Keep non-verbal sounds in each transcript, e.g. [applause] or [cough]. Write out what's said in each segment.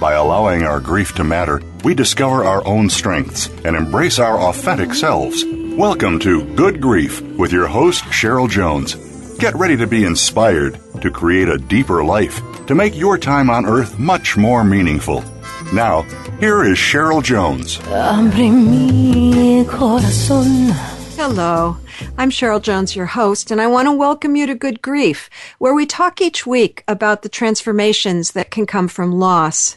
By allowing our grief to matter, we discover our own strengths and embrace our authentic selves. Welcome to Good Grief with your host, Cheryl Jones. Get ready to be inspired to create a deeper life, to make your time on earth much more meaningful. Now, here is Cheryl Jones. Hello, I'm Cheryl Jones, your host, and I want to welcome you to Good Grief, where we talk each week about the transformations that can come from loss.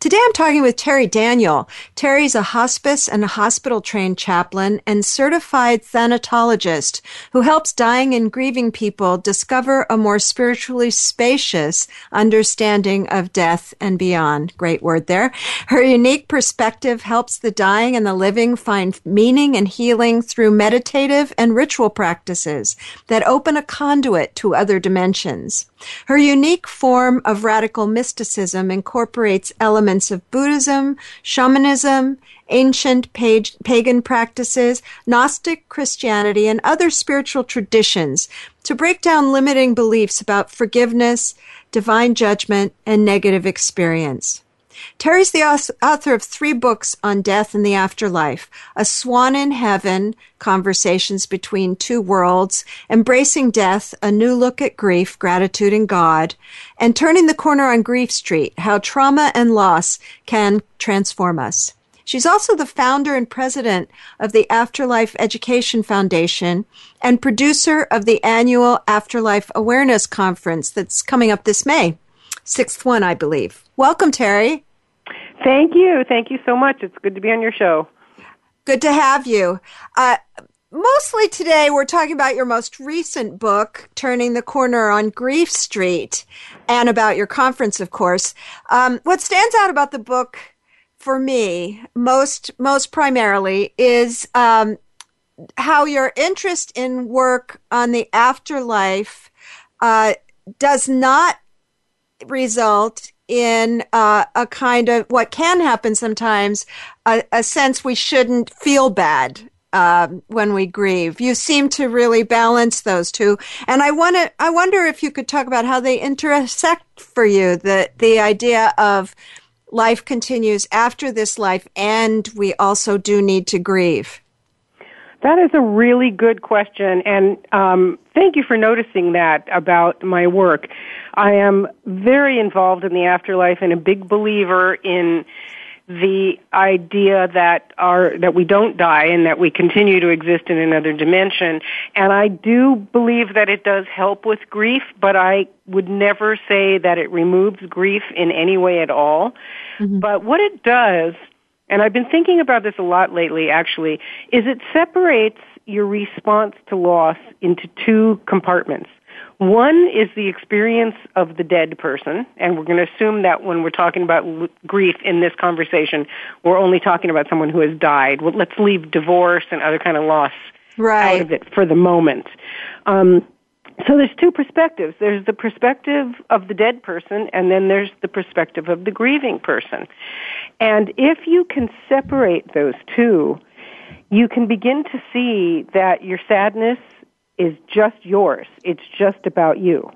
Today I'm talking with Terri Daniel. Terri's a hospice and a hospital trained chaplain and certified thanatologist who helps dying and grieving people discover a more spiritually spacious understanding of death and beyond. Great word there. Her unique perspective helps the dying and the living find meaning and healing through meditative and ritual practices that open a conduit to other dimensions. Her unique form of radical mysticism incorporates elements of Buddhism, shamanism, ancient pagan practices, Gnostic Christianity, and other spiritual traditions to break down limiting beliefs about forgiveness, divine judgment, and negative experience. Terri's the author of three books on death and the afterlife A Swan in Heaven, Conversations Between Two Worlds, Embracing Death, A New Look at Grief, Gratitude and God, and Turning the Corner on Grief Street, How Trauma and Loss Can Transform Us. She's also the founder and president of the Afterlife Education Foundation and producer of the annual Afterlife Awareness Conference that's coming up this May. Sixth one, I believe. Welcome, Terri. Thank you. Thank you so much. It's good to be on your show. Good to have you. Uh, mostly today, we're talking about your most recent book, Turning the Corner on Grief Street, and about your conference, of course. Um, what stands out about the book for me, most most primarily, is um, how your interest in work on the afterlife uh, does not result in uh, a kind of what can happen sometimes a, a sense we shouldn't feel bad uh, when we grieve. You seem to really balance those two, and I want to. I wonder if you could talk about how they intersect for you. The the idea of life continues after this life, and we also do need to grieve. That is a really good question, and um, thank you for noticing that about my work. I am very involved in the afterlife and a big believer in the idea that our that we don't die and that we continue to exist in another dimension and I do believe that it does help with grief but I would never say that it removes grief in any way at all mm-hmm. but what it does and I've been thinking about this a lot lately actually is it separates your response to loss into two compartments one is the experience of the dead person, and we're going to assume that when we're talking about l- grief in this conversation, we're only talking about someone who has died. Well, let's leave divorce and other kind of loss right. out of it for the moment. Um, so there's two perspectives. There's the perspective of the dead person, and then there's the perspective of the grieving person. And if you can separate those two, you can begin to see that your sadness is just yours. It's just about you.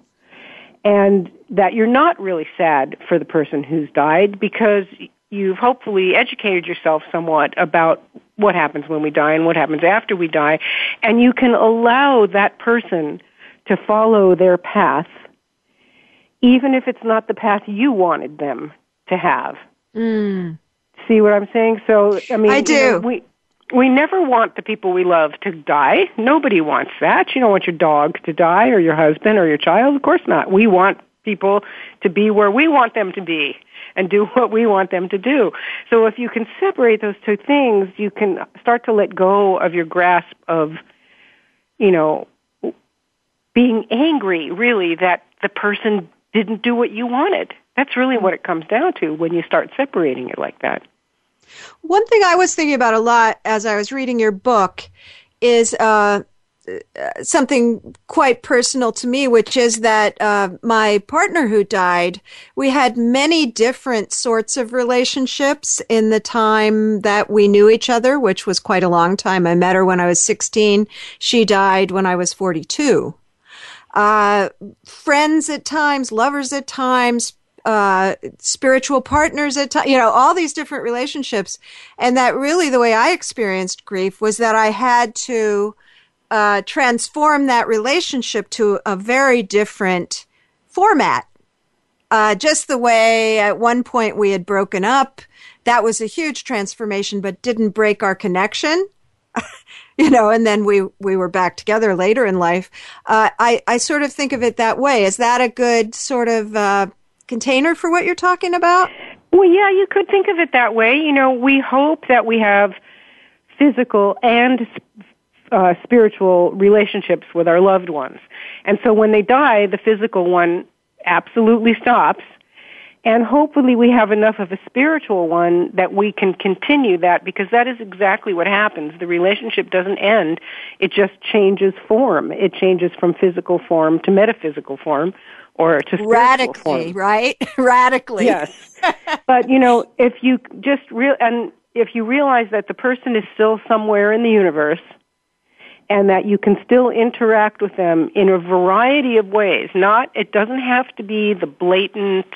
And that you're not really sad for the person who's died because you've hopefully educated yourself somewhat about what happens when we die and what happens after we die. And you can allow that person to follow their path, even if it's not the path you wanted them to have. Mm. See what I'm saying? So, I mean, I do. You know, we, we never want the people we love to die. Nobody wants that. You don't want your dog to die or your husband or your child. Of course not. We want people to be where we want them to be. and do [laughs] what we want them to do. So if you can separate those two things, you can start to let go of your grasp of, you know, being angry really that the person didn't do what you wanted. That's really what it comes down to when you start separating it like that. One thing I was thinking about a lot as I was reading your book is uh, something quite personal to me, which is that uh, my partner who died, we had many different sorts of relationships in the time that we knew each other, which was quite a long time. I met her when I was 16. She died when I was 42. Uh, friends at times, lovers at times, uh, spiritual partners at times, you know, all these different relationships. And that really the way I experienced grief was that I had to uh, transform that relationship to a very different format. Uh, just the way at one point we had broken up, that was a huge transformation, but didn't break our connection. [laughs] [laughs] you know, and then we we were back together later in life. Uh, I I sort of think of it that way. Is that a good sort of uh, container for what you're talking about? Well, yeah, you could think of it that way. You know, we hope that we have physical and uh, spiritual relationships with our loved ones. And so when they die, the physical one absolutely stops. And hopefully we have enough of a spiritual one that we can continue that because that is exactly what happens. The relationship doesn't end. It just changes form. It changes from physical form to metaphysical form or to radically, form. right? [laughs] radically. Yes. but you know, if you just real and if you realize that the person is still somewhere in the universe and that you can still interact with them in a variety of ways. Not, it doesn't have to be the blatant,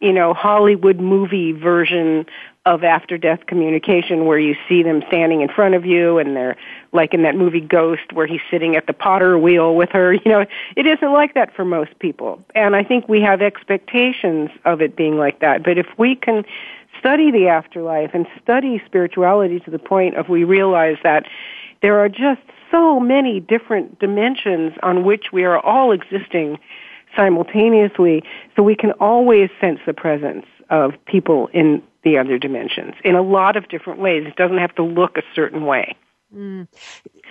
you know, Hollywood movie version of after death communication where you see them standing in front of you and they're like in that movie Ghost where he's sitting at the potter wheel with her. [laughs] You know, it isn't like that for most people. And I think we have expectations of it being like that. But if we can study the afterlife and study spirituality to the point of we realize that there are just so many different dimensions on which we are all existing simultaneously, so we can always sense the presence of people in the other dimensions in a lot of different ways. It doesn't have to look a certain way. Mm.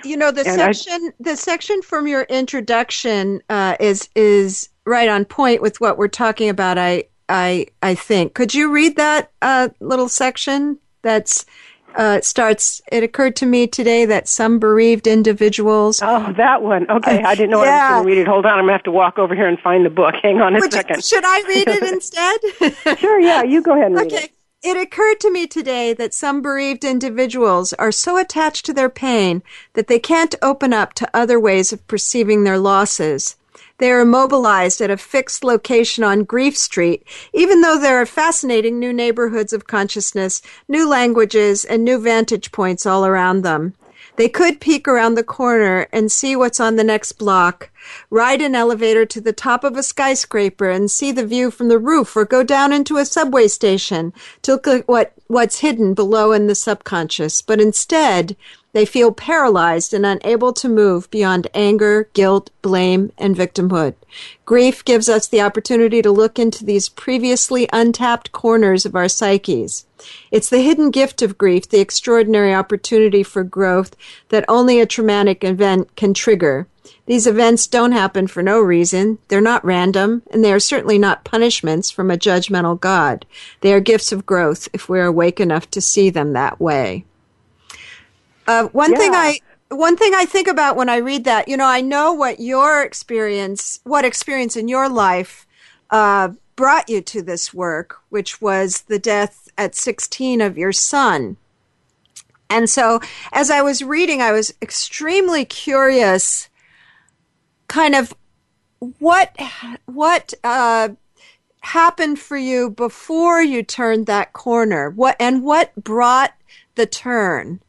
You know the and section I, the section from your introduction uh, is is right on point with what we're talking about. I I I think. Could you read that uh, little section? That's uh, starts, it occurred to me today that some bereaved individuals. Oh, that one. Okay, I didn't know yeah. I was going to read it. Hold on, I'm going to have to walk over here and find the book. [laughs] Hang on a Would second. You, should I read it [laughs] instead? sure, yeah, you go ahead and read okay. it. It occurred to me today that some bereaved individuals are so attached to their pain that they can't open up to other ways of perceiving their losses. They are immobilized at a fixed location on Grief Street, even though there are fascinating new neighborhoods of consciousness, new languages, and new vantage points all around them. They could peek around the corner and see what's on the next block, ride an elevator to the top of a skyscraper and see the view from the roof or go down into a subway station to look at what, what's hidden below in the subconscious. But instead, they feel paralyzed and unable to move beyond anger, guilt, blame, and victimhood. Grief gives us the opportunity to look into these previously untapped corners of our psyches. It's the hidden gift of grief, the extraordinary opportunity for growth that only a traumatic event can trigger. These events don't happen for no reason. They're not random, and they are certainly not punishments from a judgmental God. They are gifts of growth if we're awake enough to see them that way. Uh, one yeah. thing I one thing I think about when I read that, you know, I know what your experience, what experience in your life uh, brought you to this work, which was the death at 16 of your son. And so, as I was reading, I was extremely curious, kind of what what uh, happened for you before you turned that corner. What and what brought the turn?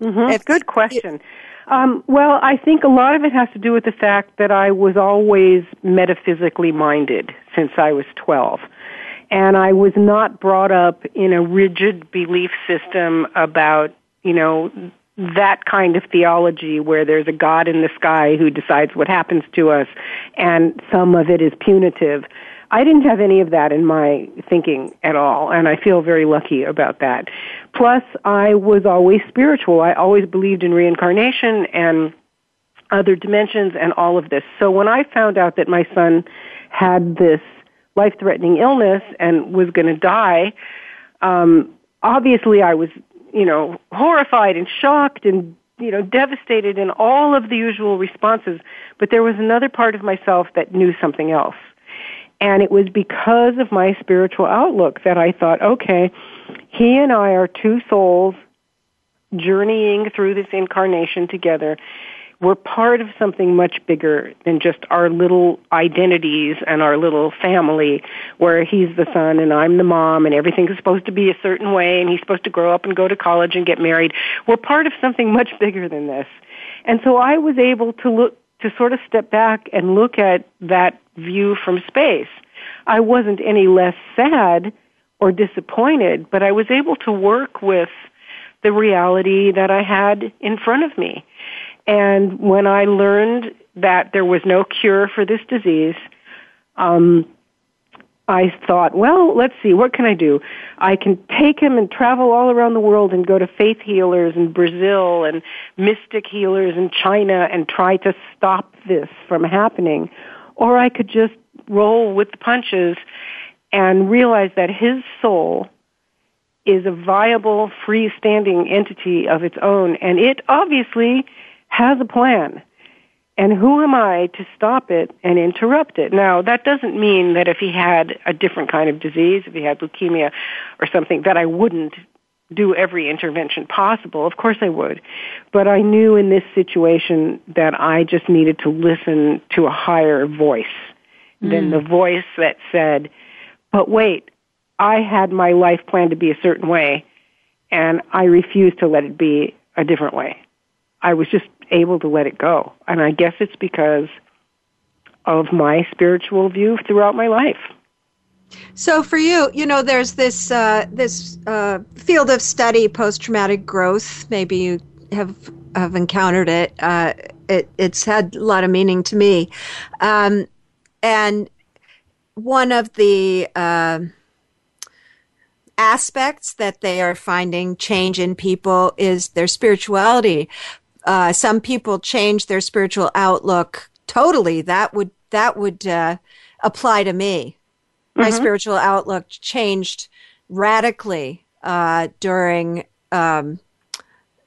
Mm-hmm. Good question. Um, well, I think a lot of it has to do with the fact that I was always metaphysically minded since I was 12. And I was not brought up in a rigid belief system about, you know, that kind of theology where there's a God in the sky who decides what happens to us and some of it is punitive. I didn't have any of that in my thinking at all, and I feel very lucky about that. Plus, I was always spiritual. I always believed in reincarnation and other dimensions and all of this. So when I found out that my son had this life-threatening illness and was going to die, um, obviously I was, you know, horrified and shocked and you know, devastated in all of the usual responses, but there was another part of myself that knew something else. And it was because of my spiritual outlook that I thought, okay, he and I are two souls journeying through this incarnation together. We're part of something much bigger than just our little identities and our little family where he's the son and I'm the mom and everything is supposed to be a certain way and he's supposed to grow up and go to college and get married. We're part of something much bigger than this. And so I was able to look, to sort of step back and look at that view from space. I wasn't any less sad or disappointed, but I was able to work with the reality that I had in front of me. And when I learned that there was no cure for this disease, um, I thought, well, let's see, what can I do? I can take him and travel all around the world and go to faith healers in Brazil and mystic healers in China and try to stop this from happening. Or I could just roll with the punches and realize that his soul is a viable, freestanding entity of its own, and it obviously has a plan. And who am I to stop it and interrupt it? Now, that doesn't mean that if he had a different kind of disease, if he had leukemia or something, that I wouldn't do every intervention possible. Of course I would. But I knew in this situation that I just needed to listen to a higher voice mm. than the voice that said, but wait, I had my life planned to be a certain way and I refused to let it be a different way. I was just able to let it go. And I guess it's because of my spiritual view throughout my life. So for you, you know, there's this uh, this uh, field of study, post traumatic growth. Maybe you have have encountered it. Uh, it. It's had a lot of meaning to me, um, and one of the uh, aspects that they are finding change in people is their spirituality uh, some people change their spiritual outlook totally. That would that would uh, apply to me. Mm-hmm. My spiritual outlook changed radically uh, during um,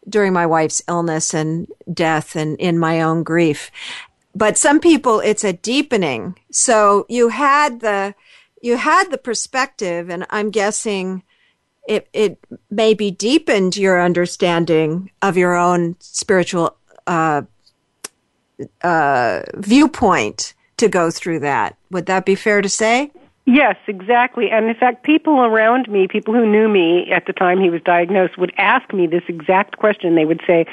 during my wife's illness and death, and in my own grief. But some people, it's a deepening. So you had the you had the perspective, and I'm guessing it it maybe deepened your understanding of your own spiritual uh, uh, viewpoint to go through that. Would that be fair to say? Yes, exactly. And in fact, people around me, people who knew me at the time he was diagnosed, would ask me this exact question. They would say,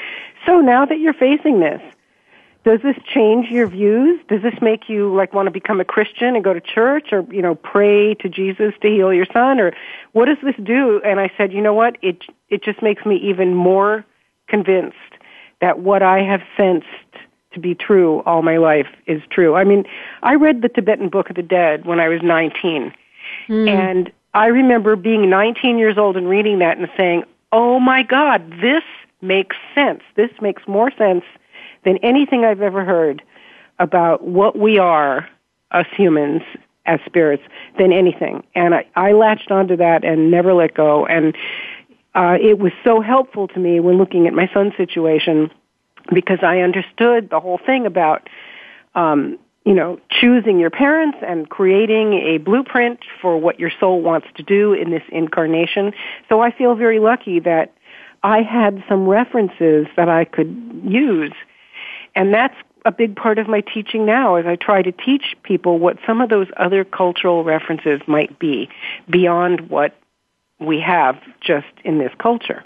So now that you're facing this, does this change your views? Does this make you like want to become a Christian and go to church or, you know, pray to Jesus to heal your son or what does this do? And I said, you know what? It, it just makes me even more convinced that what I have sensed to be true all my life is true. I mean, I read the Tibetan Book of the Dead when I was 19. Mm. And I remember being 19 years old and reading that and saying, oh my God, this makes sense. This makes more sense than anything I've ever heard about what we are as humans, as spirits, than anything. And I, I latched onto that and never let go. And uh, it was so helpful to me when looking at my son's situation because I understood the whole thing about, um, you know, choosing your parents and creating a blueprint for what your soul wants to do in this incarnation. So I feel very lucky that I had some references that I could use and that's a big part of my teaching now as I try to teach people what some of those other cultural references might be beyond what we have just in this culture.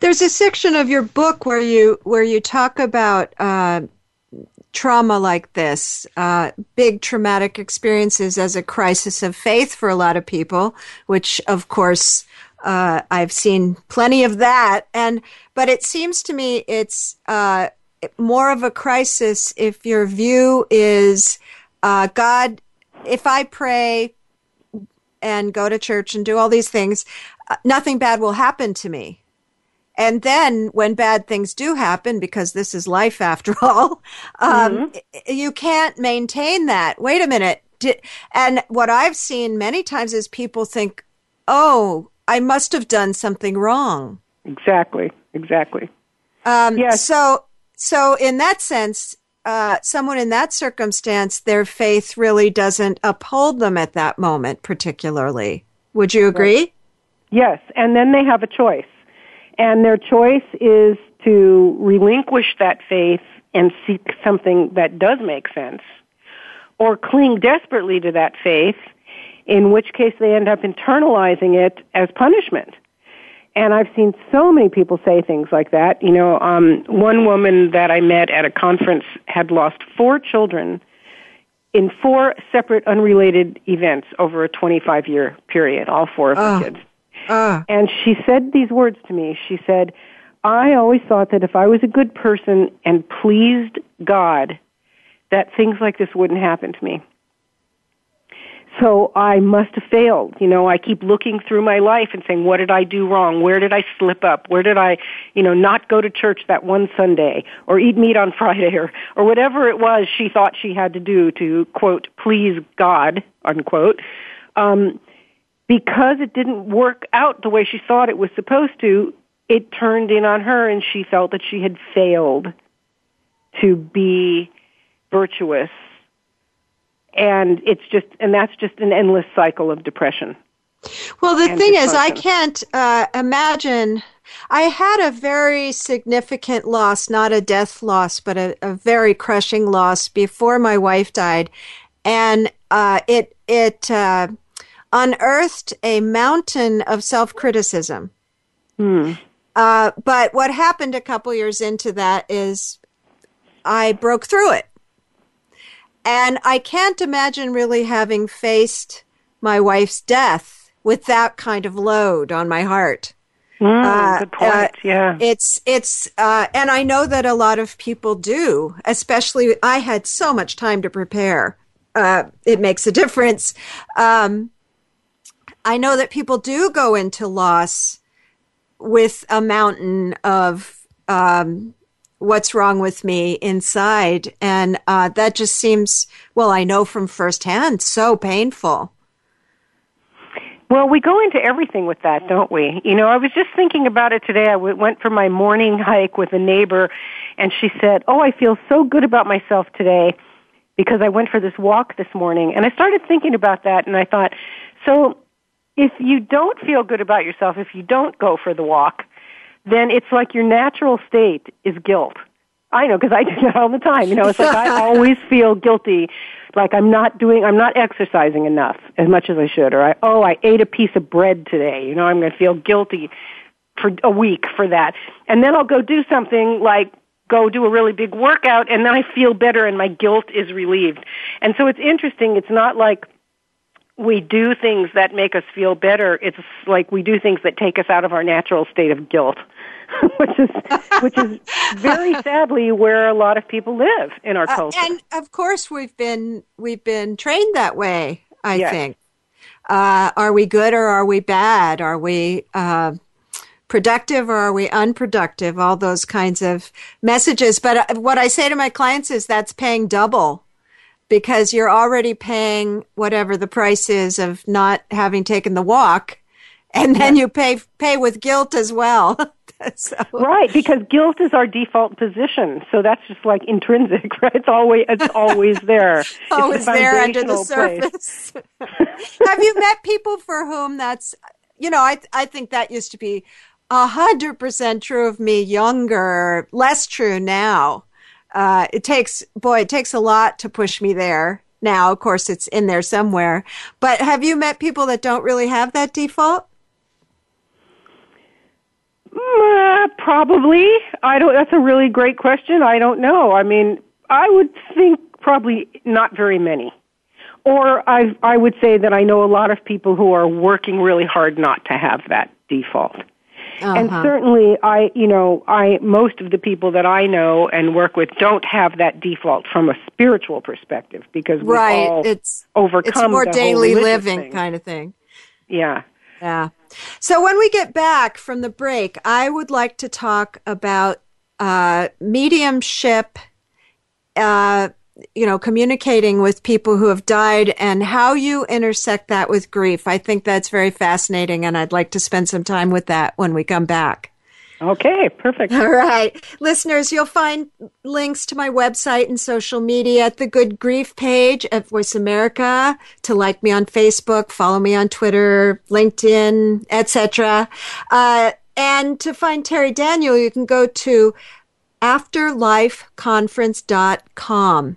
There's a section of your book where you where you talk about uh, trauma like this, uh, big traumatic experiences as a crisis of faith for a lot of people, which of course uh, I've seen plenty of that. And but it seems to me it's uh, more of a crisis if your view is uh, God if I pray and go to church and do all these things, uh, nothing bad will happen to me. And then when bad things do happen, because this is life after [laughs] all, um, mm-hmm. you can't maintain that. Wait a minute. Did, and what I've seen many times is people think, oh, I must have done something wrong. Exactly. Exactly. Um, yes. So, so in that sense, uh, someone in that circumstance, their faith really doesn't uphold them at that moment, particularly. Would you agree? Right. Yes, and then they have a choice. And their choice is to relinquish that faith and seek something that does make sense, or cling desperately to that faith, in which case they end up internalizing it as punishment. And I've seen so many people say things like that. You know, um, one woman that I met at a conference had lost four children in four separate unrelated events over a 25 year period, all four of her uh, kids. Uh. And she said these words to me. She said, I always thought that if I was a good person and pleased God, that things like this wouldn't happen to me. So I must have failed. You know, I keep looking through my life and saying, what did I do wrong? Where did I slip up? Where did I, you know, not go to church that one Sunday or eat meat on [laughs] Friday or, or whatever it was she thought she had to do to, quote, please God, unquote. Um, because it didn't work out the way she thought it was supposed to, it turned in on her and she felt that she had failed to be virtuous. And it's just and that's just an endless cycle of depression. Well the thing is i can't uh, imagine i had a very significant loss not a death loss but a, a very crushing loss before my wife died. And uh, it it uh, unearthed a mountain of self-criticism hmm. Uh, but what happened a couple years into that is i broke through it and I can't imagine really having faced my wife's death with that kind of load on my heart. Mm, uh, good point. Uh, yeah, it's it's, uh, and I know that a lot of people do. Especially, I had so much time to prepare. Uh, it makes a difference. Um, I know that people do go into loss with a mountain of um, what's wrong with me inside. And uh, that just seems, well, I know from firsthand, so painful. Well, we go into everything with that, don't we? You know, I was just thinking about it today. I went for my morning hike with a neighbor, and she said, Oh, I feel so good about myself today because I went for this walk this morning. And I started thinking about that, and I thought, so if you don't feel good about yourself, if you don't go for the walk, then it's like your natural state is guilt. I know because I [laughs] do that all the time. You know, it's like I [laughs] always feel guilty, like I'm not doing, I'm not exercising enough as much as I should, or I, oh, I ate a piece of bread today. You know, I'm going to feel guilty for a week for that, and then I'll go do something like go do a really big workout, and then I feel better, and my guilt is relieved. And so it's interesting. It's not like we do things that make us feel better. It's like we do things that take us out of our natural state of guilt. [laughs] which is which is very [laughs] sadly where a lot of people live in our uh, culture. Uh, and of course, we've been we've been trained that way. I yes. think. Uh, are we good or are we bad? Are we uh, productive or are we unproductive? All those kinds of messages. But uh, what I say to my clients is that's paying double because you're already paying whatever the price is of not having taken the walk and then you pay pay with guilt as well. [laughs] so. Right, because guilt is our default position, so that's just like intrinsic, [laughs] right? It's always it's always there. always there under the surface. [laughs] Have you met people for whom that's you know I I think that used to be a hundred percent true of me younger, less true now. Uh, it takes boy, it takes a lot to push me there now. Of course, it's in there somewhere. But have you met people that don't really have that default? Uh, probably. I don't. That's a really great question. I don't know. I mean, I would think probably not very many. Or I I would say that I know a lot of people who are working really hard not to have that default. Uh-huh. And certainly I, you know, I, most of the people that I know and work with don't have that default from a spiritual perspective because we right. all it's, overcome it's more daily living thing. kind of thing. Yeah. Yeah. So when we get back from the break, I would like to talk about uh, mediumship, uh, you know, communicating with people who have died and how you intersect that with grief. I think that's very fascinating, and I'd like to spend some time with that when we come back. Okay, perfect. All right. Listeners, you'll find links to my website and social media at the Good Grief page at Voice America, to like me on Facebook, follow me on Twitter, LinkedIn, etc. Uh, and to find Terri Daniel, you can go to afterlifeconference.com.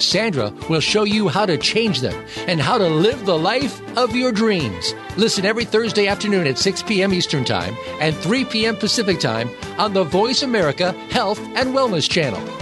Sandra will show you how to change them and how to live the life of your dreams. Listen every Thursday afternoon at 6 p.m. Eastern Time and 3 p.m. Pacific Time on the Voice America Health and Wellness Channel.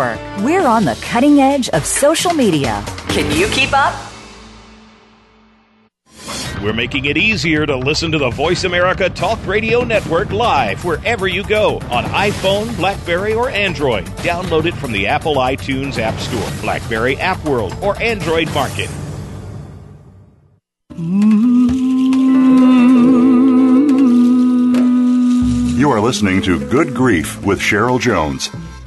We're on the cutting edge of social media. Can you keep up? We're making it easier to listen to the Voice America Talk Radio Network live wherever you go on iPhone, Blackberry, or Android. Download it from the Apple iTunes App Store, Blackberry App World, or Android Market. You are listening to Good Grief with Cheryl Jones.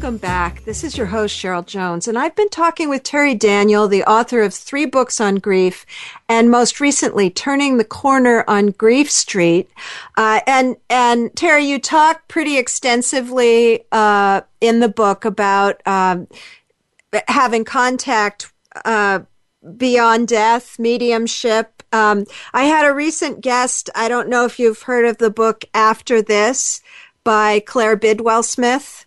Welcome back. This is your host, Cheryl Jones, and I've been talking with Terri Daniel, the author of three books on grief, and most recently, Turning the Corner on Grief Street. Uh, and and Terri, you talk pretty extensively uh, in the book about um, having contact uh, beyond death, mediumship. Um, I had a recent guest. I don't know if you've heard of the book After This by Claire Bidwell Smith.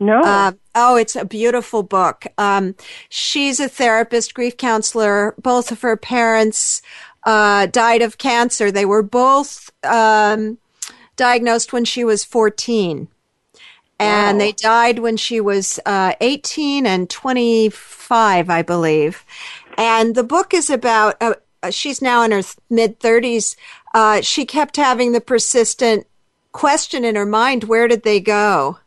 No. Uh, oh, it's a beautiful book. Um, she's a therapist, grief counselor. Both of her parents uh, died of cancer. They were both um, diagnosed when she was 14. And wow. they died when she was uh, 18 and 25, I believe. And the book is about, uh, she's now in her mid 30s. Uh, she kept having the persistent question in her mind where did they go?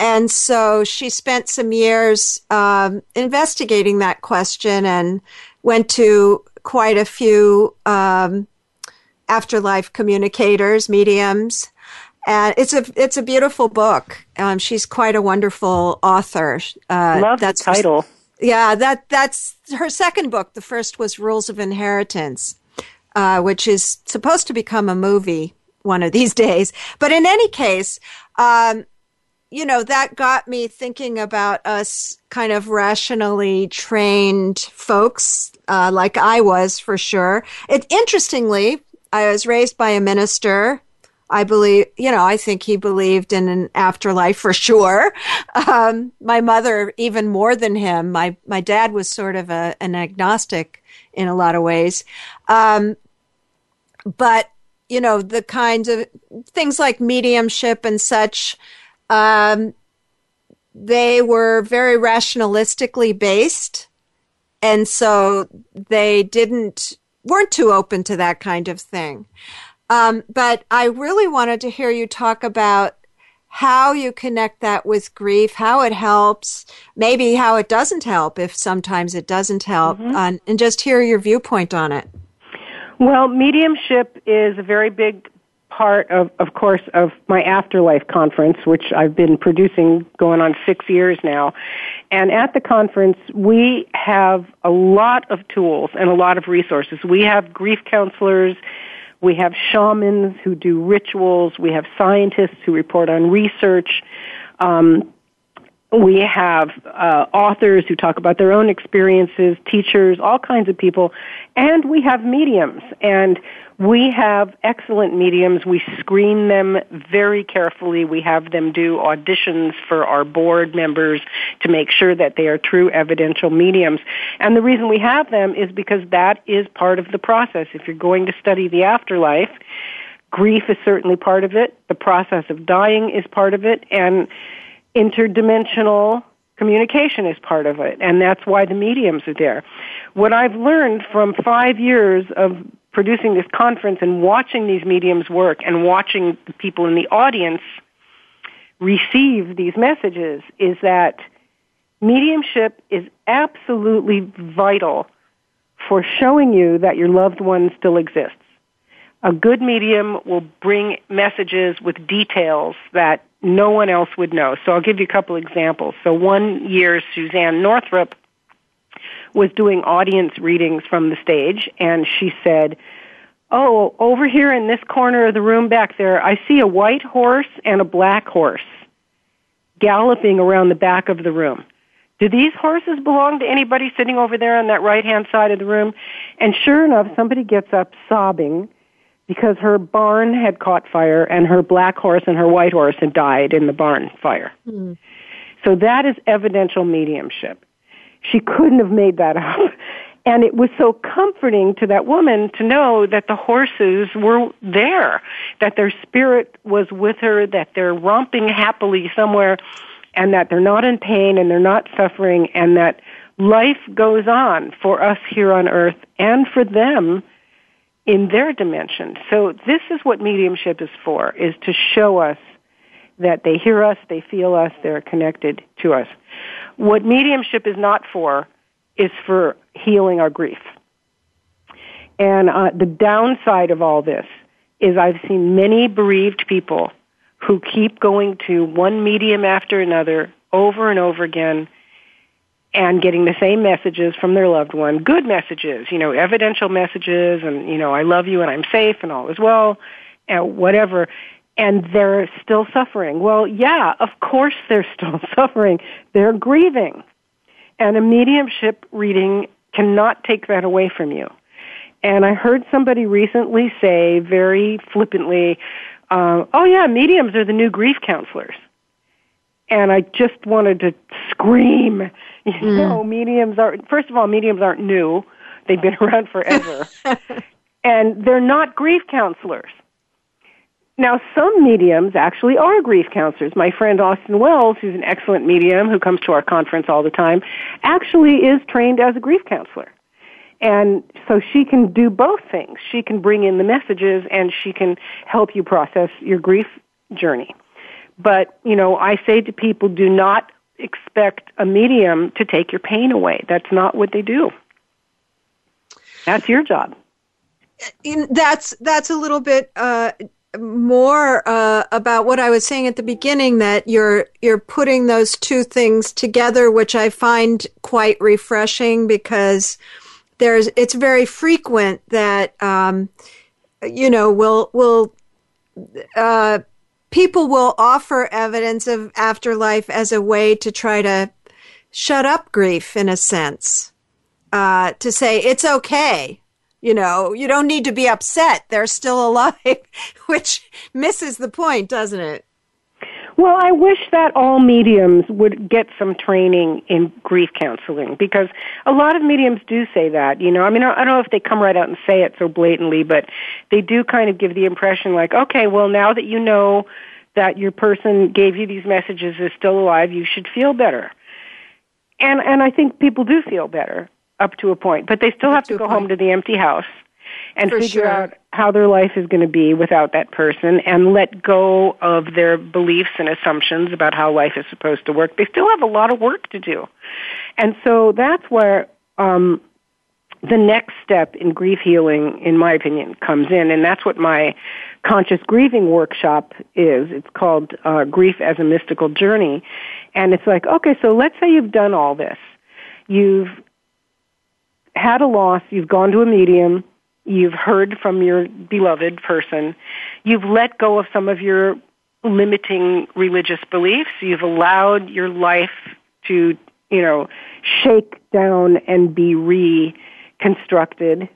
And so she spent some years um, investigating that question and went to quite a few um, afterlife communicators, mediums. And it's a it's a beautiful book. Um, she's quite a wonderful author. Uh, Love that's the title. Her, yeah, that that's her second book. The first was Rules of Inheritance, uh, which is supposed to become a movie one of these [laughs] days. But in any case, um, you know, that got me thinking about us kind of rationally trained folks, uh, like I was for sure. It, interestingly, I was raised by a minister. I believe, you know, I think he believed in an afterlife for [laughs] sure. Um, my mother, even more than him. My my dad was sort of a, an agnostic in a lot of ways, um, but you know, the kinds of things like mediumship and such. Um, they were very rationalistically based, and so they didn't weren't too open to that kind of thing. Um, but I really wanted to hear you talk about how you connect that with grief, how it helps, maybe how it doesn't help if sometimes it doesn't help, mm-hmm. uh, and just hear your viewpoint on it. Well, mediumship is a very big part of, of course, of my afterlife conference, which I've been producing going on six years now. And at the conference, we have a lot of tools and a lot of resources. We have grief counselors, we have shamans who do rituals. We have scientists who report on research. Um, we have uh, authors who talk about their own experiences, teachers, all kinds of people, and we have mediums. And we have excellent mediums. We screen them very carefully. We have them do auditions for our board members to make sure that they are true evidential mediums. And the reason we have them is because that is part of the process. If you're going to study the afterlife, grief is certainly part of it. The process of dying is part of it. And interdimensional communication is part of it. And that's why the mediums are there. What I've learned from five years of producing this conference and watching these mediums work and watching the people in the audience receive these messages is that mediumship is absolutely vital for showing you that your loved one still exists. A good medium will bring messages with details that no one else would know. So I'll give you a couple examples. So one year, Suzane Northrop was doing audience readings from the stage, and she said, Oh, over here in this corner of the room back there, I see a white horse and a black horse galloping around the back of the room. Do these horses belong to anybody sitting over there on that right hand side of the room? And sure enough, somebody gets up sobbing because her barn had caught fire and her black horse and her white horse had died in the barn fire. Mm. So that is evidential mediumship. She couldn't have made that up. [laughs] And it was so comforting to that woman to know that the horses were there, that their spirit was with her, that they're romping happily somewhere, and that they're not in pain and they're not suffering, and that life goes on for us here on earth and for them in their dimension. So this is what mediumship is for, is to show us that they hear us, they feel us, they're connected to us. What mediumship is not for is for healing our grief. And uh, the downside of all this is I've seen many bereaved people who keep going to one medium after another over and over again and getting the same messages from their loved one, good messages, you know, evidential messages and, you know, I love you and I'm safe and all is well, and whatever and they're still suffering. Well, yeah, of course they're [laughs] still suffering. They're grieving. And a mediumship reading cannot take that away from you. And I heard somebody recently say very flippantly, uh, oh yeah, mediums are the new grief counselors. And I just wanted to scream, [laughs] you mm. know, mediums are, first of all, mediums aren't new. They've been [laughs] around forever. [laughs] and they're not grief counselors. Now, some mediums actually are grief counselors. My friend Austin Wells, who's an excellent medium who comes to our conference all the time, actually is trained as a grief counselor. And so she can do both things. She can bring in the messages and she can help you process your grief journey. But, you know, I say to people, do not expect a medium to take your pain away. That's not what they do. That's your job. In, that's that's a little bit uh, more uh, about what I was saying at the beginning that you're you're putting those two things together, which I find quite refreshing because there's it's very frequent that um, you know we'll we'll uh, people will offer evidence of afterlife as a way to try to shut up grief in a sense uh, to say it's okay You know, you don't need to be upset. They're still [laughs] alive, which misses the point, doesn't it? Well, I wish that all mediums would get some training in grief counseling because a lot of mediums do say that. You know, I mean, I don't know if they come right out and say it so blatantly, but they do kind of give the impression like, okay, well, now that you know that your person gave you these messages is still alive, you should feel better. And and I think people do feel better up to a point, but they still up have to, to go home to the empty house and For figure sure. out how their life is going to be without that person and let go of their beliefs and assumptions about how life is supposed to work. They still have a lot of work to do. And so that's where um, the next step in grief healing, in my opinion, comes in. And that's what my conscious grieving workshop is. It's called uh, Grief as a Mystical Journey. And it's like, okay, so let's say you've done all this. You've had a loss, you've gone to a medium, You've heard from your beloved person. You've let go of some of your limiting religious beliefs. You've allowed your life to, you know, shake down and be reconstructed.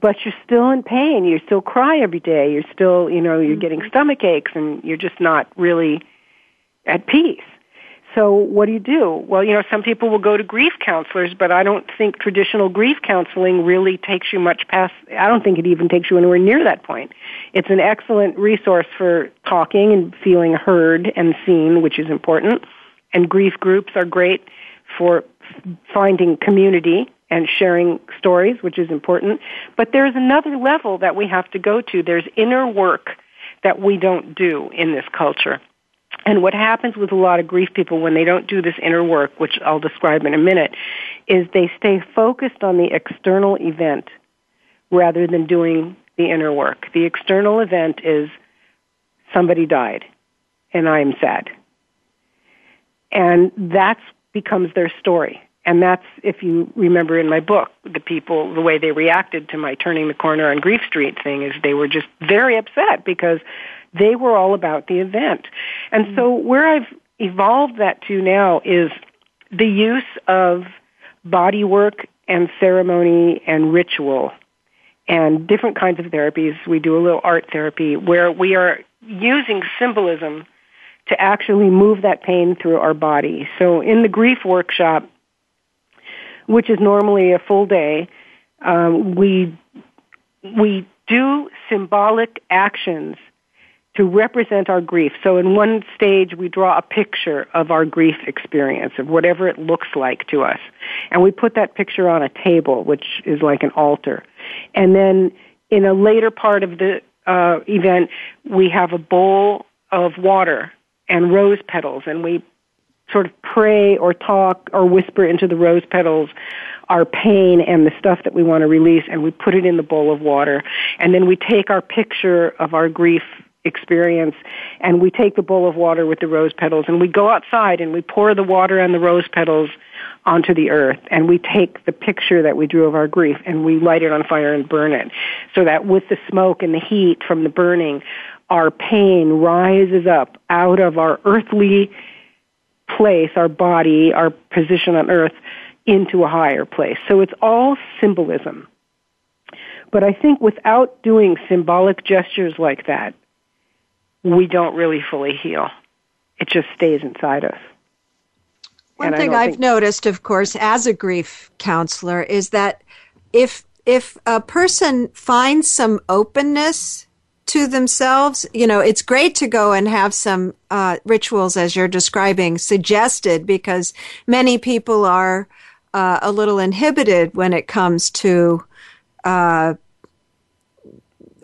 But you're still in pain. You still cry every day. You're still, you know, you're mm-hmm. getting stomach aches and you're just not really at peace. So what do you do? Well, you know, some people will go to grief counselors, but I don't think traditional grief counseling really takes you much past, I don't think it even takes you anywhere near that point. It's an excellent resource for talking and feeling heard and seen, which is important. And grief groups are great for finding community and sharing stories, which is important. But there's another level that we have to go to. There's inner work that we don't do in this culture. And what happens with a lot of grief people when they don't do this inner work, which I'll describe in a minute, is they stay focused on the external event rather than doing the inner work. The external event is somebody died and I'm sad. And that becomes their story. And that's, if you remember in my book, the people, the way they reacted to my turning the corner on Grief Street thing is they were just very upset because they were all about the event. And so where I've evolved that to now is the use of body work and ceremony and ritual and different kinds of therapies. We do a little art therapy where we are using symbolism to actually move that pain through our body. So in the grief workshop, which is normally a full day, um, we we do symbolic actions to represent our grief. So in one stage, we draw a picture of our grief experience, of whatever it looks like to us. And we put that picture on a table, which is like an altar. And then in a later part of the uh, event, we have a bowl of water and rose petals, and we sort of pray or talk or whisper into the rose petals our pain and the stuff that we want to release, and we put it in the bowl of water. And then we take our picture of our grief experience and we take the bowl of water with the rose petals and we go outside and we pour the water and the rose petals onto the earth and we take the picture that we drew of our grief and we light it on fire and burn it so that with the smoke and the heat from the burning our pain rises up out of our earthly place our body our position on earth into a higher place. So it's all symbolism. But I think without doing symbolic gestures like that, we don't really fully heal. It just stays inside us. One And thing I've think- noticed, of course, as a grief counselor, is that if if a person finds some openness to themselves, you know, it's great to go and have some uh, rituals, as you're describing, suggested because many people are uh, a little inhibited when it comes to uh,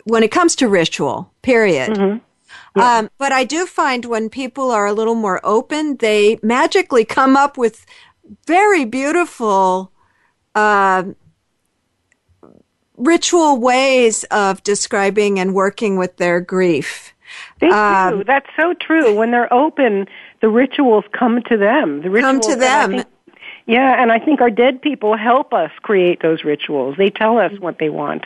when it comes to ritual. Period. Um, but I do find when people are a little more open, they magically come up with very beautiful uh, ritual ways of describing and working with their grief. They Um, do. That's so true. When they're open, the rituals come to them. The Come to them. think- yeah, and I think our dead people help us create those rituals. They tell us what they want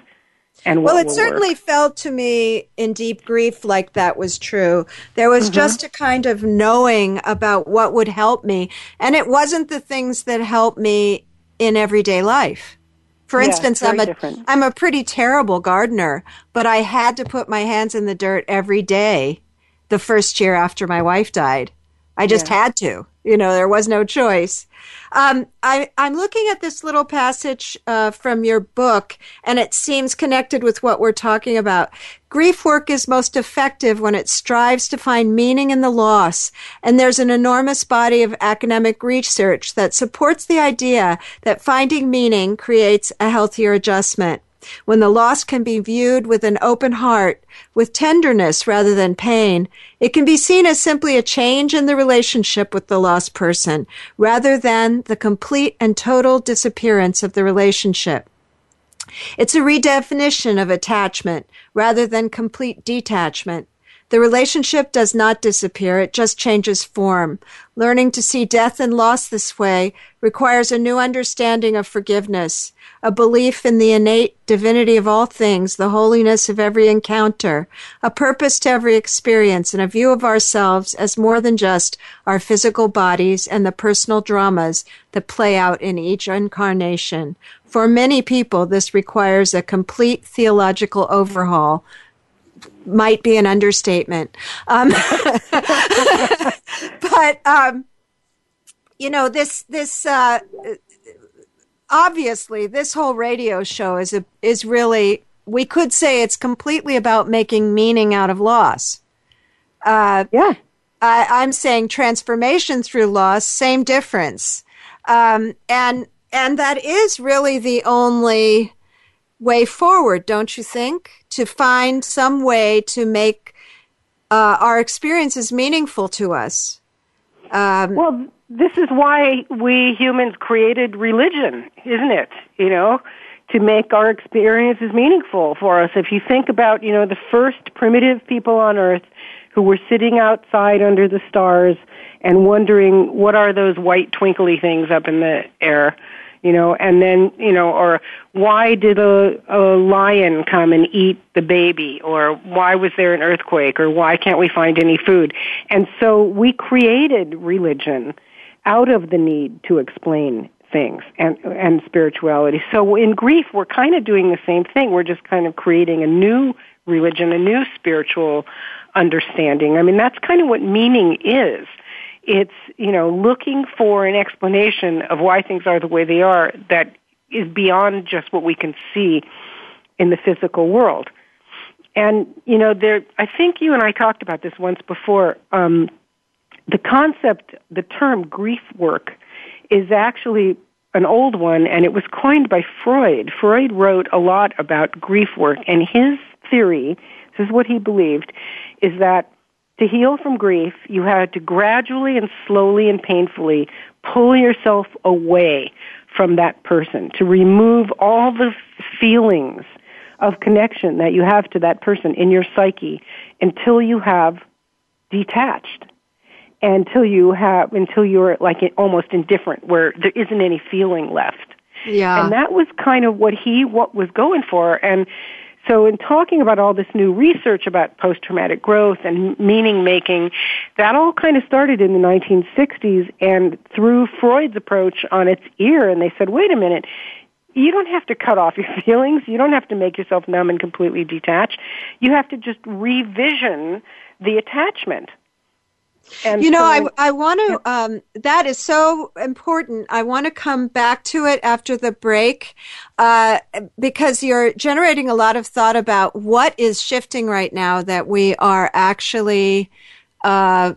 and Well, it certainly work. felt to me in deep grief like that was true. There was just a kind of knowing about what would help me, and it wasn't the things that help me in everyday life. For Yeah, instance, I'm a am a pretty terrible gardener, but I had to put my hands in the dirt every day the first year after my wife died. I just had to. You know, there was no choice. Um, I, I'm looking at this little passage uh, from your book, and it seems connected with what we're talking about. Grief work is most effective when it strives to find meaning in the loss, and there's an enormous body of academic research that supports the idea that finding meaning creates a healthier adjustment when the loss can be viewed with an open heart, with tenderness rather than pain, it can be seen as simply a change in the relationship with the lost person, rather than the complete and total disappearance of the relationship. It's a redefinition of attachment rather than complete detachment. The relationship does not disappear, it just changes form. Learning to see death and loss this way requires a new understanding of forgiveness, a belief in the innate divinity of all things, the holiness of every encounter, a purpose to every experience, and a view of ourselves as more than just our physical bodies and the personal dramas that play out in each incarnation. For many people, this requires a complete theological overhaul might be an understatement. Um, [laughs] but um, you know this this uh, obviously this whole radio show is a, is really we could say it's completely about making meaning out of loss. Uh, Yeah. I, I'm saying transformation through loss, same difference, um, and and that is really the only way forward, don't you think? To find some way to make uh, our experiences meaningful to us. Um, Well, this is why we humans created religion, isn't it? You know, to make our experiences meaningful for us. If you think about, you know, the first primitive people on earth who were sitting outside under the stars and wondering what are those white twinkly things up in the air, you know, and then, you know, or why did a, a lion come and eat the baby, or why was there an earthquake, or why can't we find any food? And so we created religion out of the need to explain things and and spirituality. So in grief, we're kind of doing the same thing. We're just kind of creating a new religion, a new spiritual understanding. I mean, that's kind of what meaning is. It's, you know, looking for an explanation of why things are the way they are that is beyond just what we can see in the physical world. And, you know, there, I think you and I talked about this once before. Um, the concept, the term grief work is actually an old one and it was coined by Freud. Freud wrote a lot about grief work and his theory, this is what he believed, is that to heal from grief, you had to gradually and slowly and painfully pull yourself away from that person, to remove all the feelings of connection that you have to that person in your psyche until you have detached. Until you have until you're like almost indifferent where there isn't any feeling left. Yeah. and that was kind of what he what was going for. And so in talking about all this new research about post traumatic growth and meaning making that all kind of started in the 1960s and threw Freud's approach on its ear and they said wait a minute. You don't have to cut off your [laughs] feelings. You don't have to make yourself numb and completely detached. You have to just revision the attachment and you know, so, I, I want to, um, that is so important. I want to come back to it after the break, uh, because you're generating a lot of thought about what is shifting right now that we are actually, uh,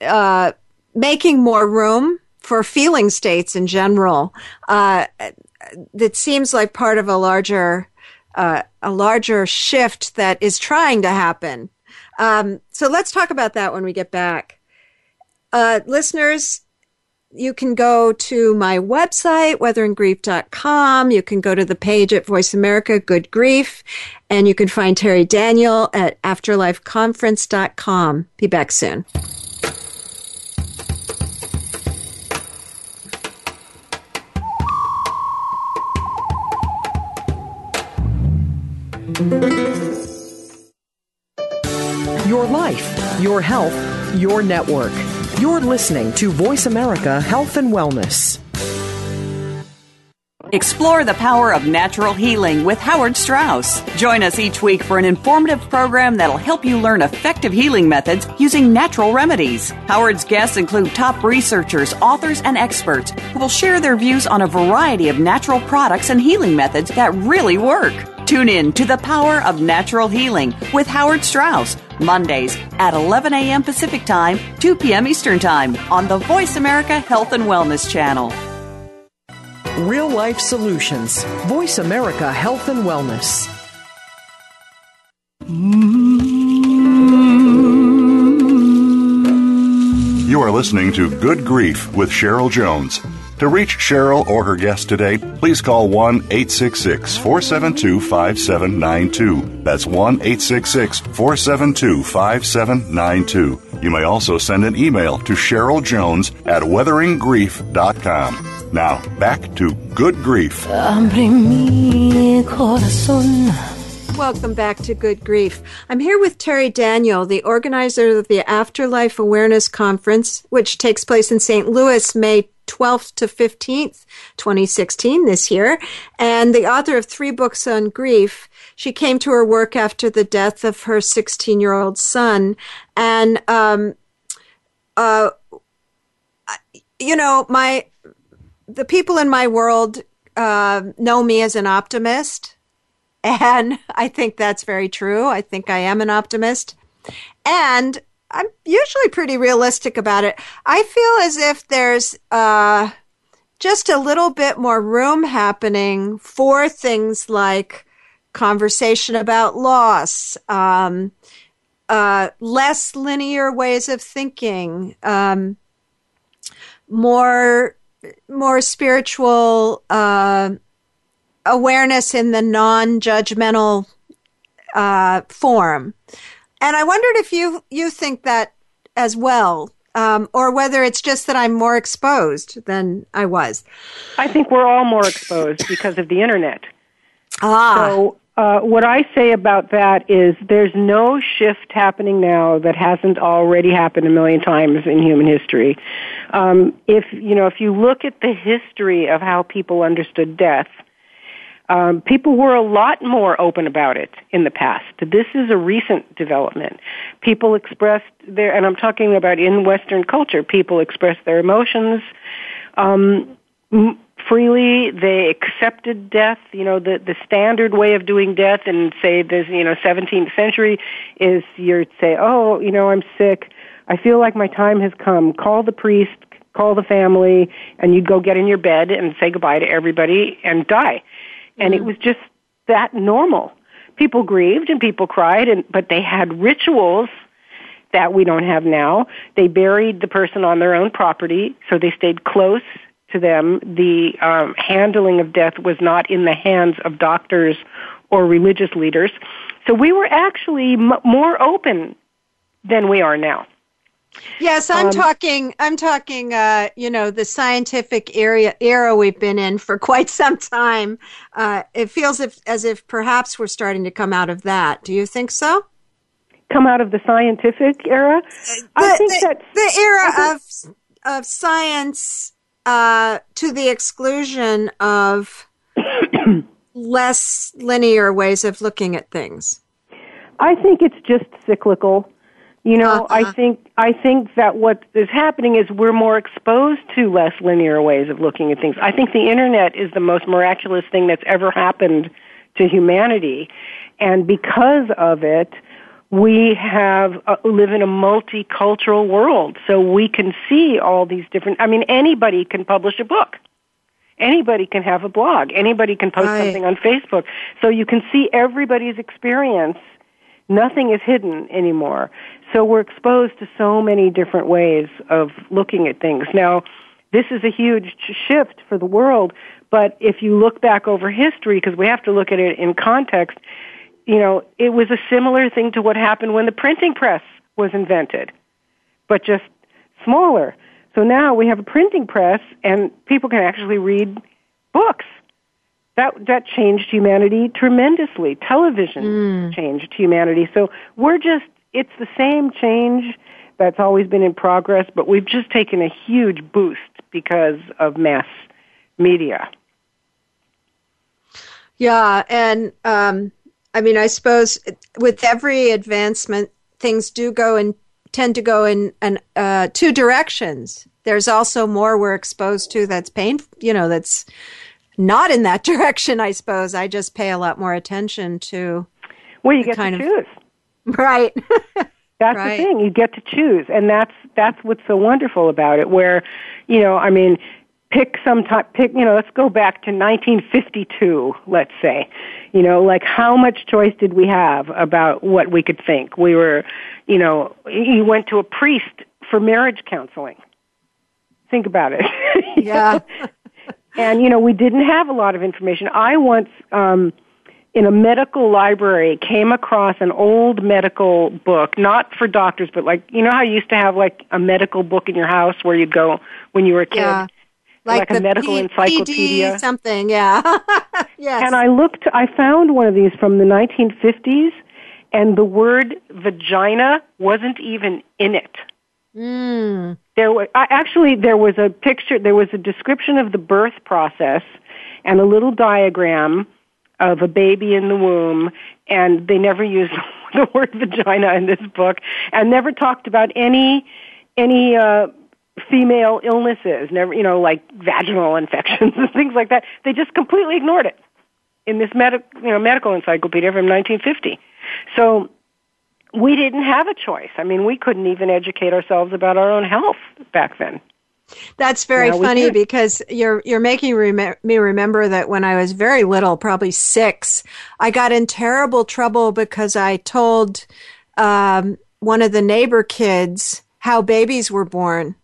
uh, making more room for feeling states in general. Uh, that seems like part of a larger, uh, a larger shift that is trying to happen. Um, so let's talk about that when we get back. Uh, listeners, you can go to my website, weatheringgrief.com. You can go to the page at Voice America, Good Grief, and you can find Terri Daniel at afterlifeconference.com. Be back soon. Your life, your health, your network. You're listening to Voice America Health and Wellness. Explore the power of natural healing with Howard Straus. Join us each week for an informative program that'll help you learn effective healing methods using natural remedies. Howard's guests include top researchers, authors, and experts who will share their views on a variety of natural products and healing methods that really work. Tune in to the power of natural healing with Howard Straus, Mondays at 11 a.m. Pacific Time, 2 p.m. Eastern Time on the Voice America Health and Wellness Channel. Real Life Solutions. Voice America Health and Wellness. You are listening to Good Grief with Cheryl Jones. To reach Cheryl or her guest today, please call 1 866 472 5792. That's 1 866 472 5792. You may also send an email to Cheryl Jones at weatheringgrief.com. Now, back to Good Grief. Welcome back to Good Grief. I'm here with Terri Daniel, the organizer of the Afterlife Awareness Conference, which takes place in St. Louis May 12th to 15th, 2016, this year, and the author of three books on grief. She came to her work after the death of her 16 year old son. And, um, uh, you know, my, the people in my world uh, know me as an optimist, and [laughs] I think that's very true. I think I am an optimist, and I'm usually pretty realistic about it. I feel as if there's uh, just a little bit more room happening for things like conversation about loss, um, uh, less linear ways of thinking, um, more more spiritual uh, awareness in the non-judgmental uh, form. And I wondered if you you think that as well, um, or whether it's just that I'm more exposed than I was. I think we're all more exposed because of the internet. Ah. So uh, what I say about that is there's no shift happening now that hasn't already happened a million times in human history. Um, if you know, if you look at the history of how people understood death, um, people were a lot more open about it in the past. This is a recent development. People expressed their, and I'm talking about in Western culture, people expressed their emotions. Um, freely. They accepted death. You know, the the standard way of doing death in say this you know 17th century is you'd say, oh, you know, I'm sick. I feel like my time has come. Call the priest, call the family, and you'd go get in your bed and say goodbye to everybody and die. And mm-hmm. it was just that normal. People grieved and people cried, and but they had rituals that we don't have now. They buried the person on their own property, so they stayed close to them, the um, handling of death was not in the hands of doctors or religious leaders. So we were actually m- more open than we are now. Yes, I'm um, talking. I'm talking. Uh, you know, the scientific area era we've been in for [laughs] quite some time. Uh, it feels if, as if perhaps we're starting to come out of that. Do you think so? Come out of the scientific era? The, I think that the era think, of of science uh, to the exclusion of [coughs] less linear ways of looking at things? I think it's just cyclical. You know, uh-huh. I think I think that what is happening is we're more exposed to less linear ways of looking at things. I think the internet is the most miraculous thing that's ever happened to humanity, and because of it, we have uh, live in a multicultural world, so we can see all these different. I mean, anybody can publish a book. Anybody can have a blog. Anybody can post right. something on Facebook. So you can see everybody's experience. Nothing is hidden anymore. So we're exposed to so many different ways of looking at things. Now, this is a huge shift for the world, but if you look back over history, because we have to look at it in context, you know, it was a similar thing to what happened when the printing press was invented, but just smaller. So now we have a printing press and people can actually read books. That, that changed humanity tremendously. Television mm. changed humanity. So we're just, it's the same change that's always been in progress, but we've just taken a huge boost because of mass media. Yeah, and um, I mean, I suppose with every advancement, things do go and tend to go in an, uh, two directions. There's also more we're exposed to that's painful, you know, that's not in that [laughs] direction. I suppose I just pay a lot more attention to. Well, you get to of, choose, right? [laughs] That's right. the thing. You get to choose, and that's that's what's so wonderful about it. Where, you know, I mean, pick some type. Pick, you know, let's go back to 1952. Let's say, you know, like how much choice did we have about what we could think? We were, you know, you went to a priest for marriage counseling. Think about it. [laughs] Yeah. And you know, we didn't have a lot of information. I once. um in a medical library came across an old medical book, not for doctors, but like you know how you used to have like a medical book in your house where you'd go when you were a kid. Yeah. Like, like a medical P- encyclopedia, PD something, yeah. [laughs] yes. And I looked, I found one of these from the 1950s, and the word vagina wasn't even in it. Mm. There was actually there was a picture, there was a description of the birth process, and a little diagram of a baby in the womb, and they never used [laughs] the word vagina in this book, and never talked about any any uh, female illnesses, never you know like vaginal infections and [laughs] things like that. They just completely ignored it in this med- you know medical encyclopedia from 1950. So we didn't have a choice. I mean, we couldn't even educate ourselves about our own health back then. That's very funny because you're you're making rem- me remember that when I was very little, probably six, I got in terrible trouble because I told um, one of the neighbor kids how babies were born,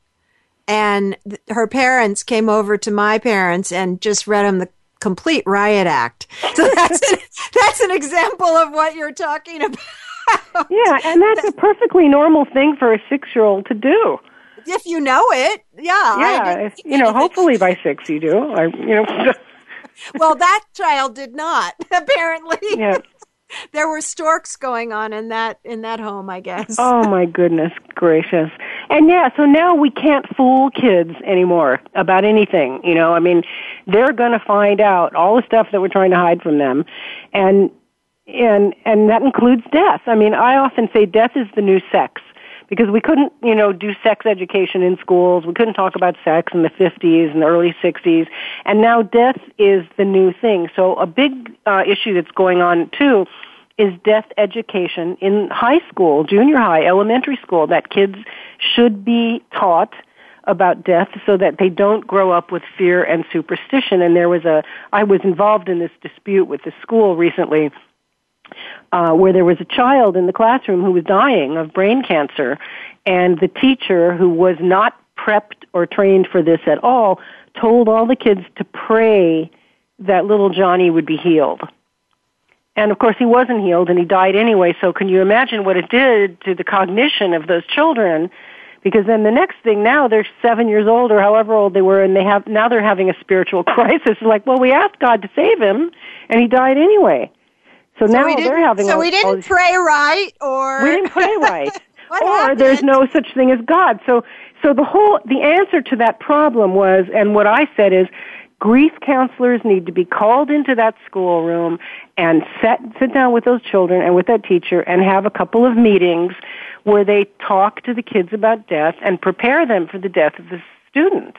and th- her parents came over to my parents and just read them the complete riot act. So [laughs] that's an, that's an example of what you're talking about. [laughs] Yeah, and that's a perfectly normal thing for a six year old to do if you know it, yeah. Yeah, you know, [laughs] hopefully by six you do. I, you know. [laughs] well, that child did not. Apparently, yeah. there were storks going on in that in that home. I guess. Oh my goodness gracious! And yeah, so now we can't fool kids anymore about anything. You know, I mean, they're going to find out all the stuff that we're trying to hide from them, and and and that includes death. I mean, I often say death is the new sex because we couldn't, you know, do sex education in schools. We couldn't talk about sex in the 50s and the early 60s. And now death is the new thing. So a big uh, issue that's going on too is death education in high school, junior high, elementary school, that kids should be taught about death so that they don't grow up with fear and superstition. And there was a, I was involved in this dispute with the school recently uh, where there was a child in the classroom who was dying of brain cancer, and the teacher, who was not prepped or trained for this at all, told all the kids to pray that little Johnny would be healed. And of course, he wasn't healed, and he died anyway. So, can you imagine what it did to the cognition of those children? Because then the next thing, now they're seven years old or however old they were, and they have now they're having a spiritual [laughs] crisis. Like, well, we asked God to save him, and he died anyway. So, so now they're having. So a, we didn't pray right, or we didn't pray right, [laughs] or happened? there's no such thing as God. So, so the whole the answer to that problem was, and what I said is, grief counselors need to be called into that schoolroom and set sit down with those children and with that teacher and have a couple of meetings where they talk to the kids about death and prepare them for the death of the student.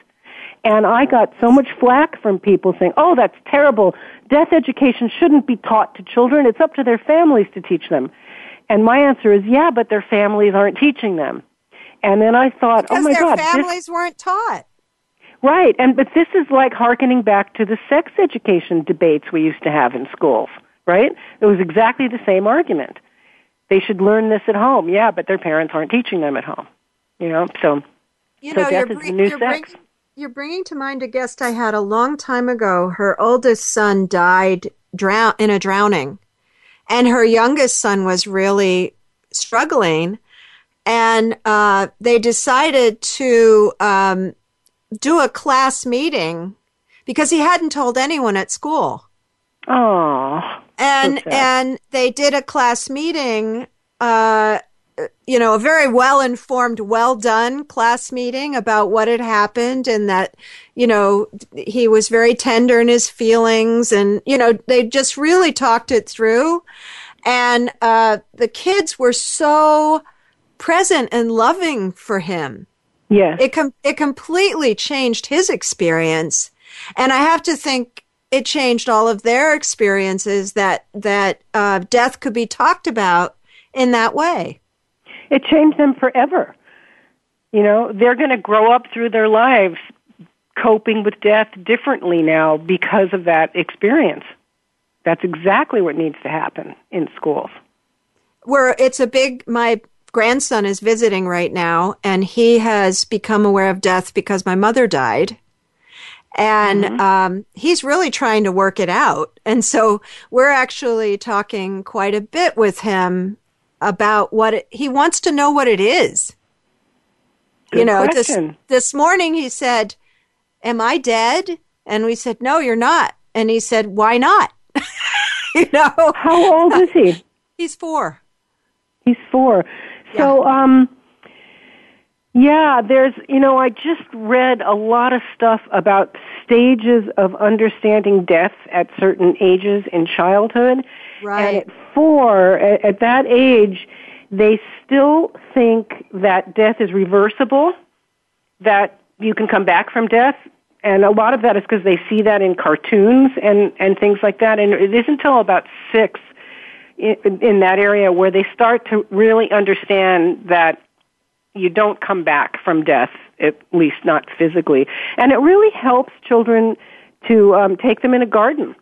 And I got so much flack from people saying, "Oh, that's terrible death education shouldn't be taught to children. It's up to their families to teach them. And my answer is, yeah, but their families aren't teaching them. And then I thought, oh, because oh my their God. families weren't taught. Right. And, but this is like hearkening back to the sex education debates we used to have in schools, right? It was exactly the same argument. They should learn this at home. Yeah, but their parents aren't teaching them at home. You know, so, you so know, death is the new sex. You're bringing to mind a guest I had a long time ago. Her oldest son died drown in a drowning, and her youngest son was really struggling. And uh, they decided to um, do a class meeting because he hadn't told anyone at school. Oh, and and they did a class meeting uh, you know, a very well informed, well done class meeting about what had happened and that, you know, he was very tender in his feelings and, you know, they just really talked it through. And, uh, the kids were so present and loving for him. Yeah. It, com- it completely changed his experience. And I have to think it changed all of their experiences that, that, uh, death could be talked about in that way. It changed them forever. You know, they're going to grow up through their lives coping with death differently now because of that experience. That's exactly what needs to happen in schools. Where it's a big, my grandson is visiting right now, and he has become aware of death because my mother died. And mm-hmm. um, he's really trying to work it out. And so we're actually talking quite a bit with him about what it, he wants to know what it is. Good you know, this, this morning he said, Am I dead? And we said, No, you're not. And he said, Why not? [laughs] you know, how old is he? [laughs] He's four. He's four. So, yeah. um, yeah, there's, you know, I just read a lot of stuff about stages of understanding death at certain ages in childhood. Right. And at four, at, at that age, they still think that death is reversible, that you can come back from death. And a lot of that is because they see that in cartoons and, and things like that. And it isn't until about six in, in that area where they start to really understand that you don't come back from death, at least not physically. And it really helps children to um, take them in a garden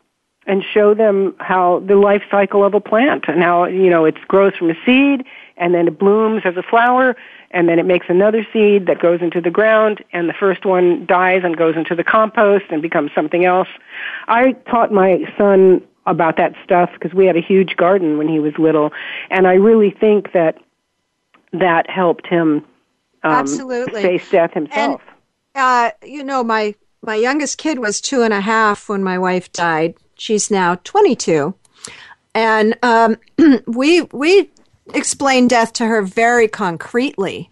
and show them how the life cycle of a plant and how you know it grows from a seed and then it blooms as a flower and then it makes another seed that goes into the ground and the first one dies and goes into the compost and becomes something else. I taught my son about that stuff because we had a huge garden when he was little and i really think that that helped him um, absolutely. face death himself. and, uh, you know my my youngest kid was two and a half when my wife died She's now 22. And um, [clears throat] we, we explained death to her very concretely.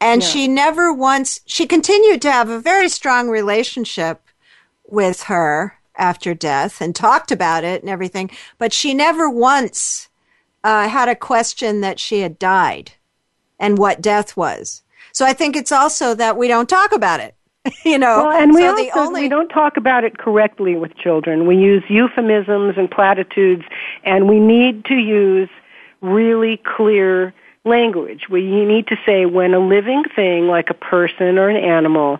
And yeah. she never once, she continued to have a very strong relationship with her after death and talked about it and everything, but she never once uh, had a question that she had died and what death was. So I think it's also that we don't talk about it. [laughs] you know. Well, and we so also only... we don't talk about it correctly with children. We use euphemisms and platitudes, and we need to use really clear language. We need to say when a living thing, like a person or an animal,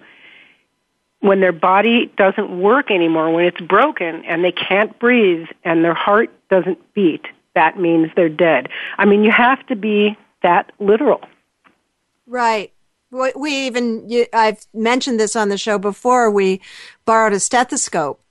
when their body doesn't work anymore, when it's broken and they can't breathe and their heart doesn't beat, that means they're dead. I mean, you have to be that literal. Right. We even, I've mentioned this on the show before, we borrowed a stethoscope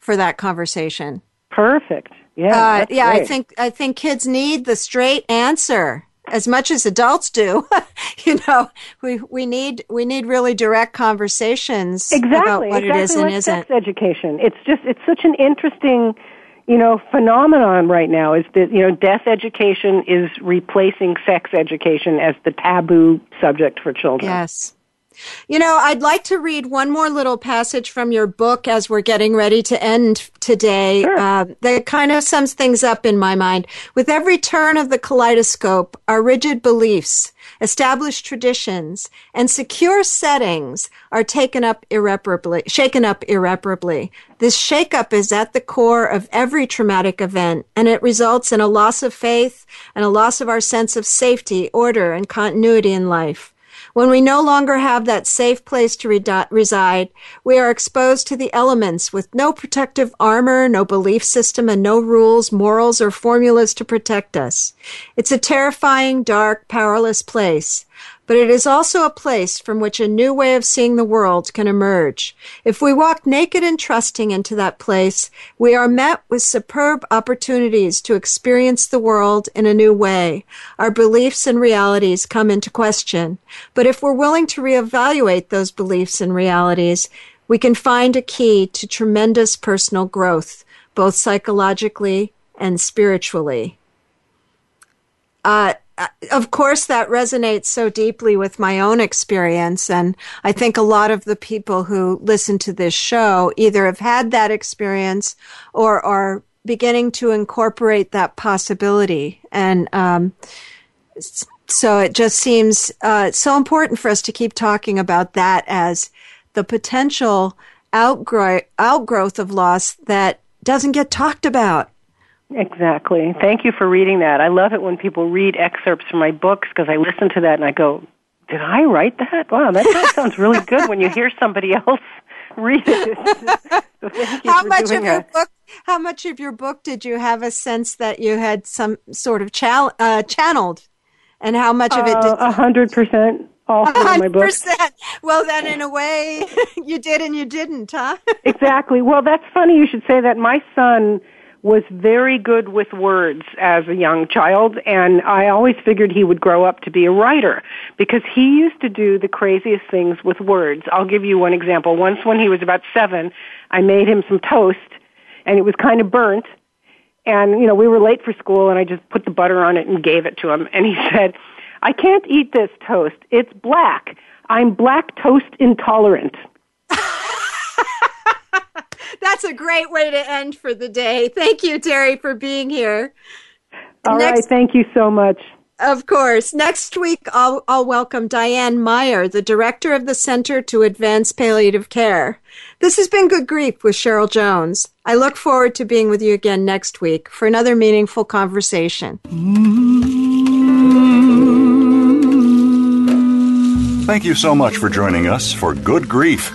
for that conversation. Perfect. Yeah. Uh, yeah, great. I think, I think kids need the straight answer as much as adults do. [laughs] you know, we, we need, we need really direct conversations exactly, about what exactly it is like and isn't. Sex education. It's just, it's such an interesting, you know, phenomenon right now is that, you know, death education is replacing sex education as the taboo subject for children. Yes. You know, I'd like to read one more little passage from your book as we're getting ready to end today. Sure. Uh, that kind of sums things up in my mind. With every turn of the kaleidoscope, our rigid beliefs, established traditions, and secure settings are taken up irreparably, shaken up irreparably. This shakeup is at the core of every traumatic event, and it results in a loss of faith and a loss of our sense of safety, order, and continuity in life. When we no longer have that safe place to re- reside, we are exposed to the elements with no protective armor, no belief system, and no rules, morals, or formulas to protect us. It's a terrifying, dark, powerless place but it is also a place from which a new way of seeing the world can emerge. If we walk naked and trusting into that place, we are met with superb opportunities to experience the world in a new way. Our beliefs and realities come into question. But if we're willing to reevaluate those beliefs and realities, we can find a key to tremendous personal growth, both psychologically and spiritually. Uh, of course, that resonates so deeply with my own experience. And I think a lot of the people who listen to this show either have had that experience or are beginning to incorporate that possibility. And um, so it just seems uh, so important for us to keep talking about that as the potential outgrow- outgrowth of loss that doesn't get talked about. Exactly. Thank you for reading that. I love it when people read excerpts from my books because I listen to that and I go, did I write that? Wow, that [laughs] sounds really good when you hear somebody else [laughs] read it. so [laughs] how much of your book? How much of your book did you have a sense that you had some sort of chal- uh, channeled, and how much of it? Uh, a hundred percent. All through my book. Well, then, in a way, you did and you didn't, huh? exactly. Well, that's funny. You should say that. My son was very good with words as a young child, and I always figured he would grow up to be a writer because he used to do the craziest things with words. I'll give you one example. Once when he was about seven, I made him some toast, and it was kind of burnt, and, you know, we were late for school, and I just put the butter on it and gave it to him, and he [laughs] said, I can't eat this toast. It's black. I'm black toast intolerant. That's a great way to end for the day. Thank you, Terri, for being here. All Next, right, Thank you so much. Of course. Next week, I'll, I'll welcome Diane Meier, the director of the Center to Advance Palliative Care. This has been Good Grief with Cheryl Jones. I look forward to being with you again next week for another meaningful conversation. Thank you so much for joining us for Good Grief.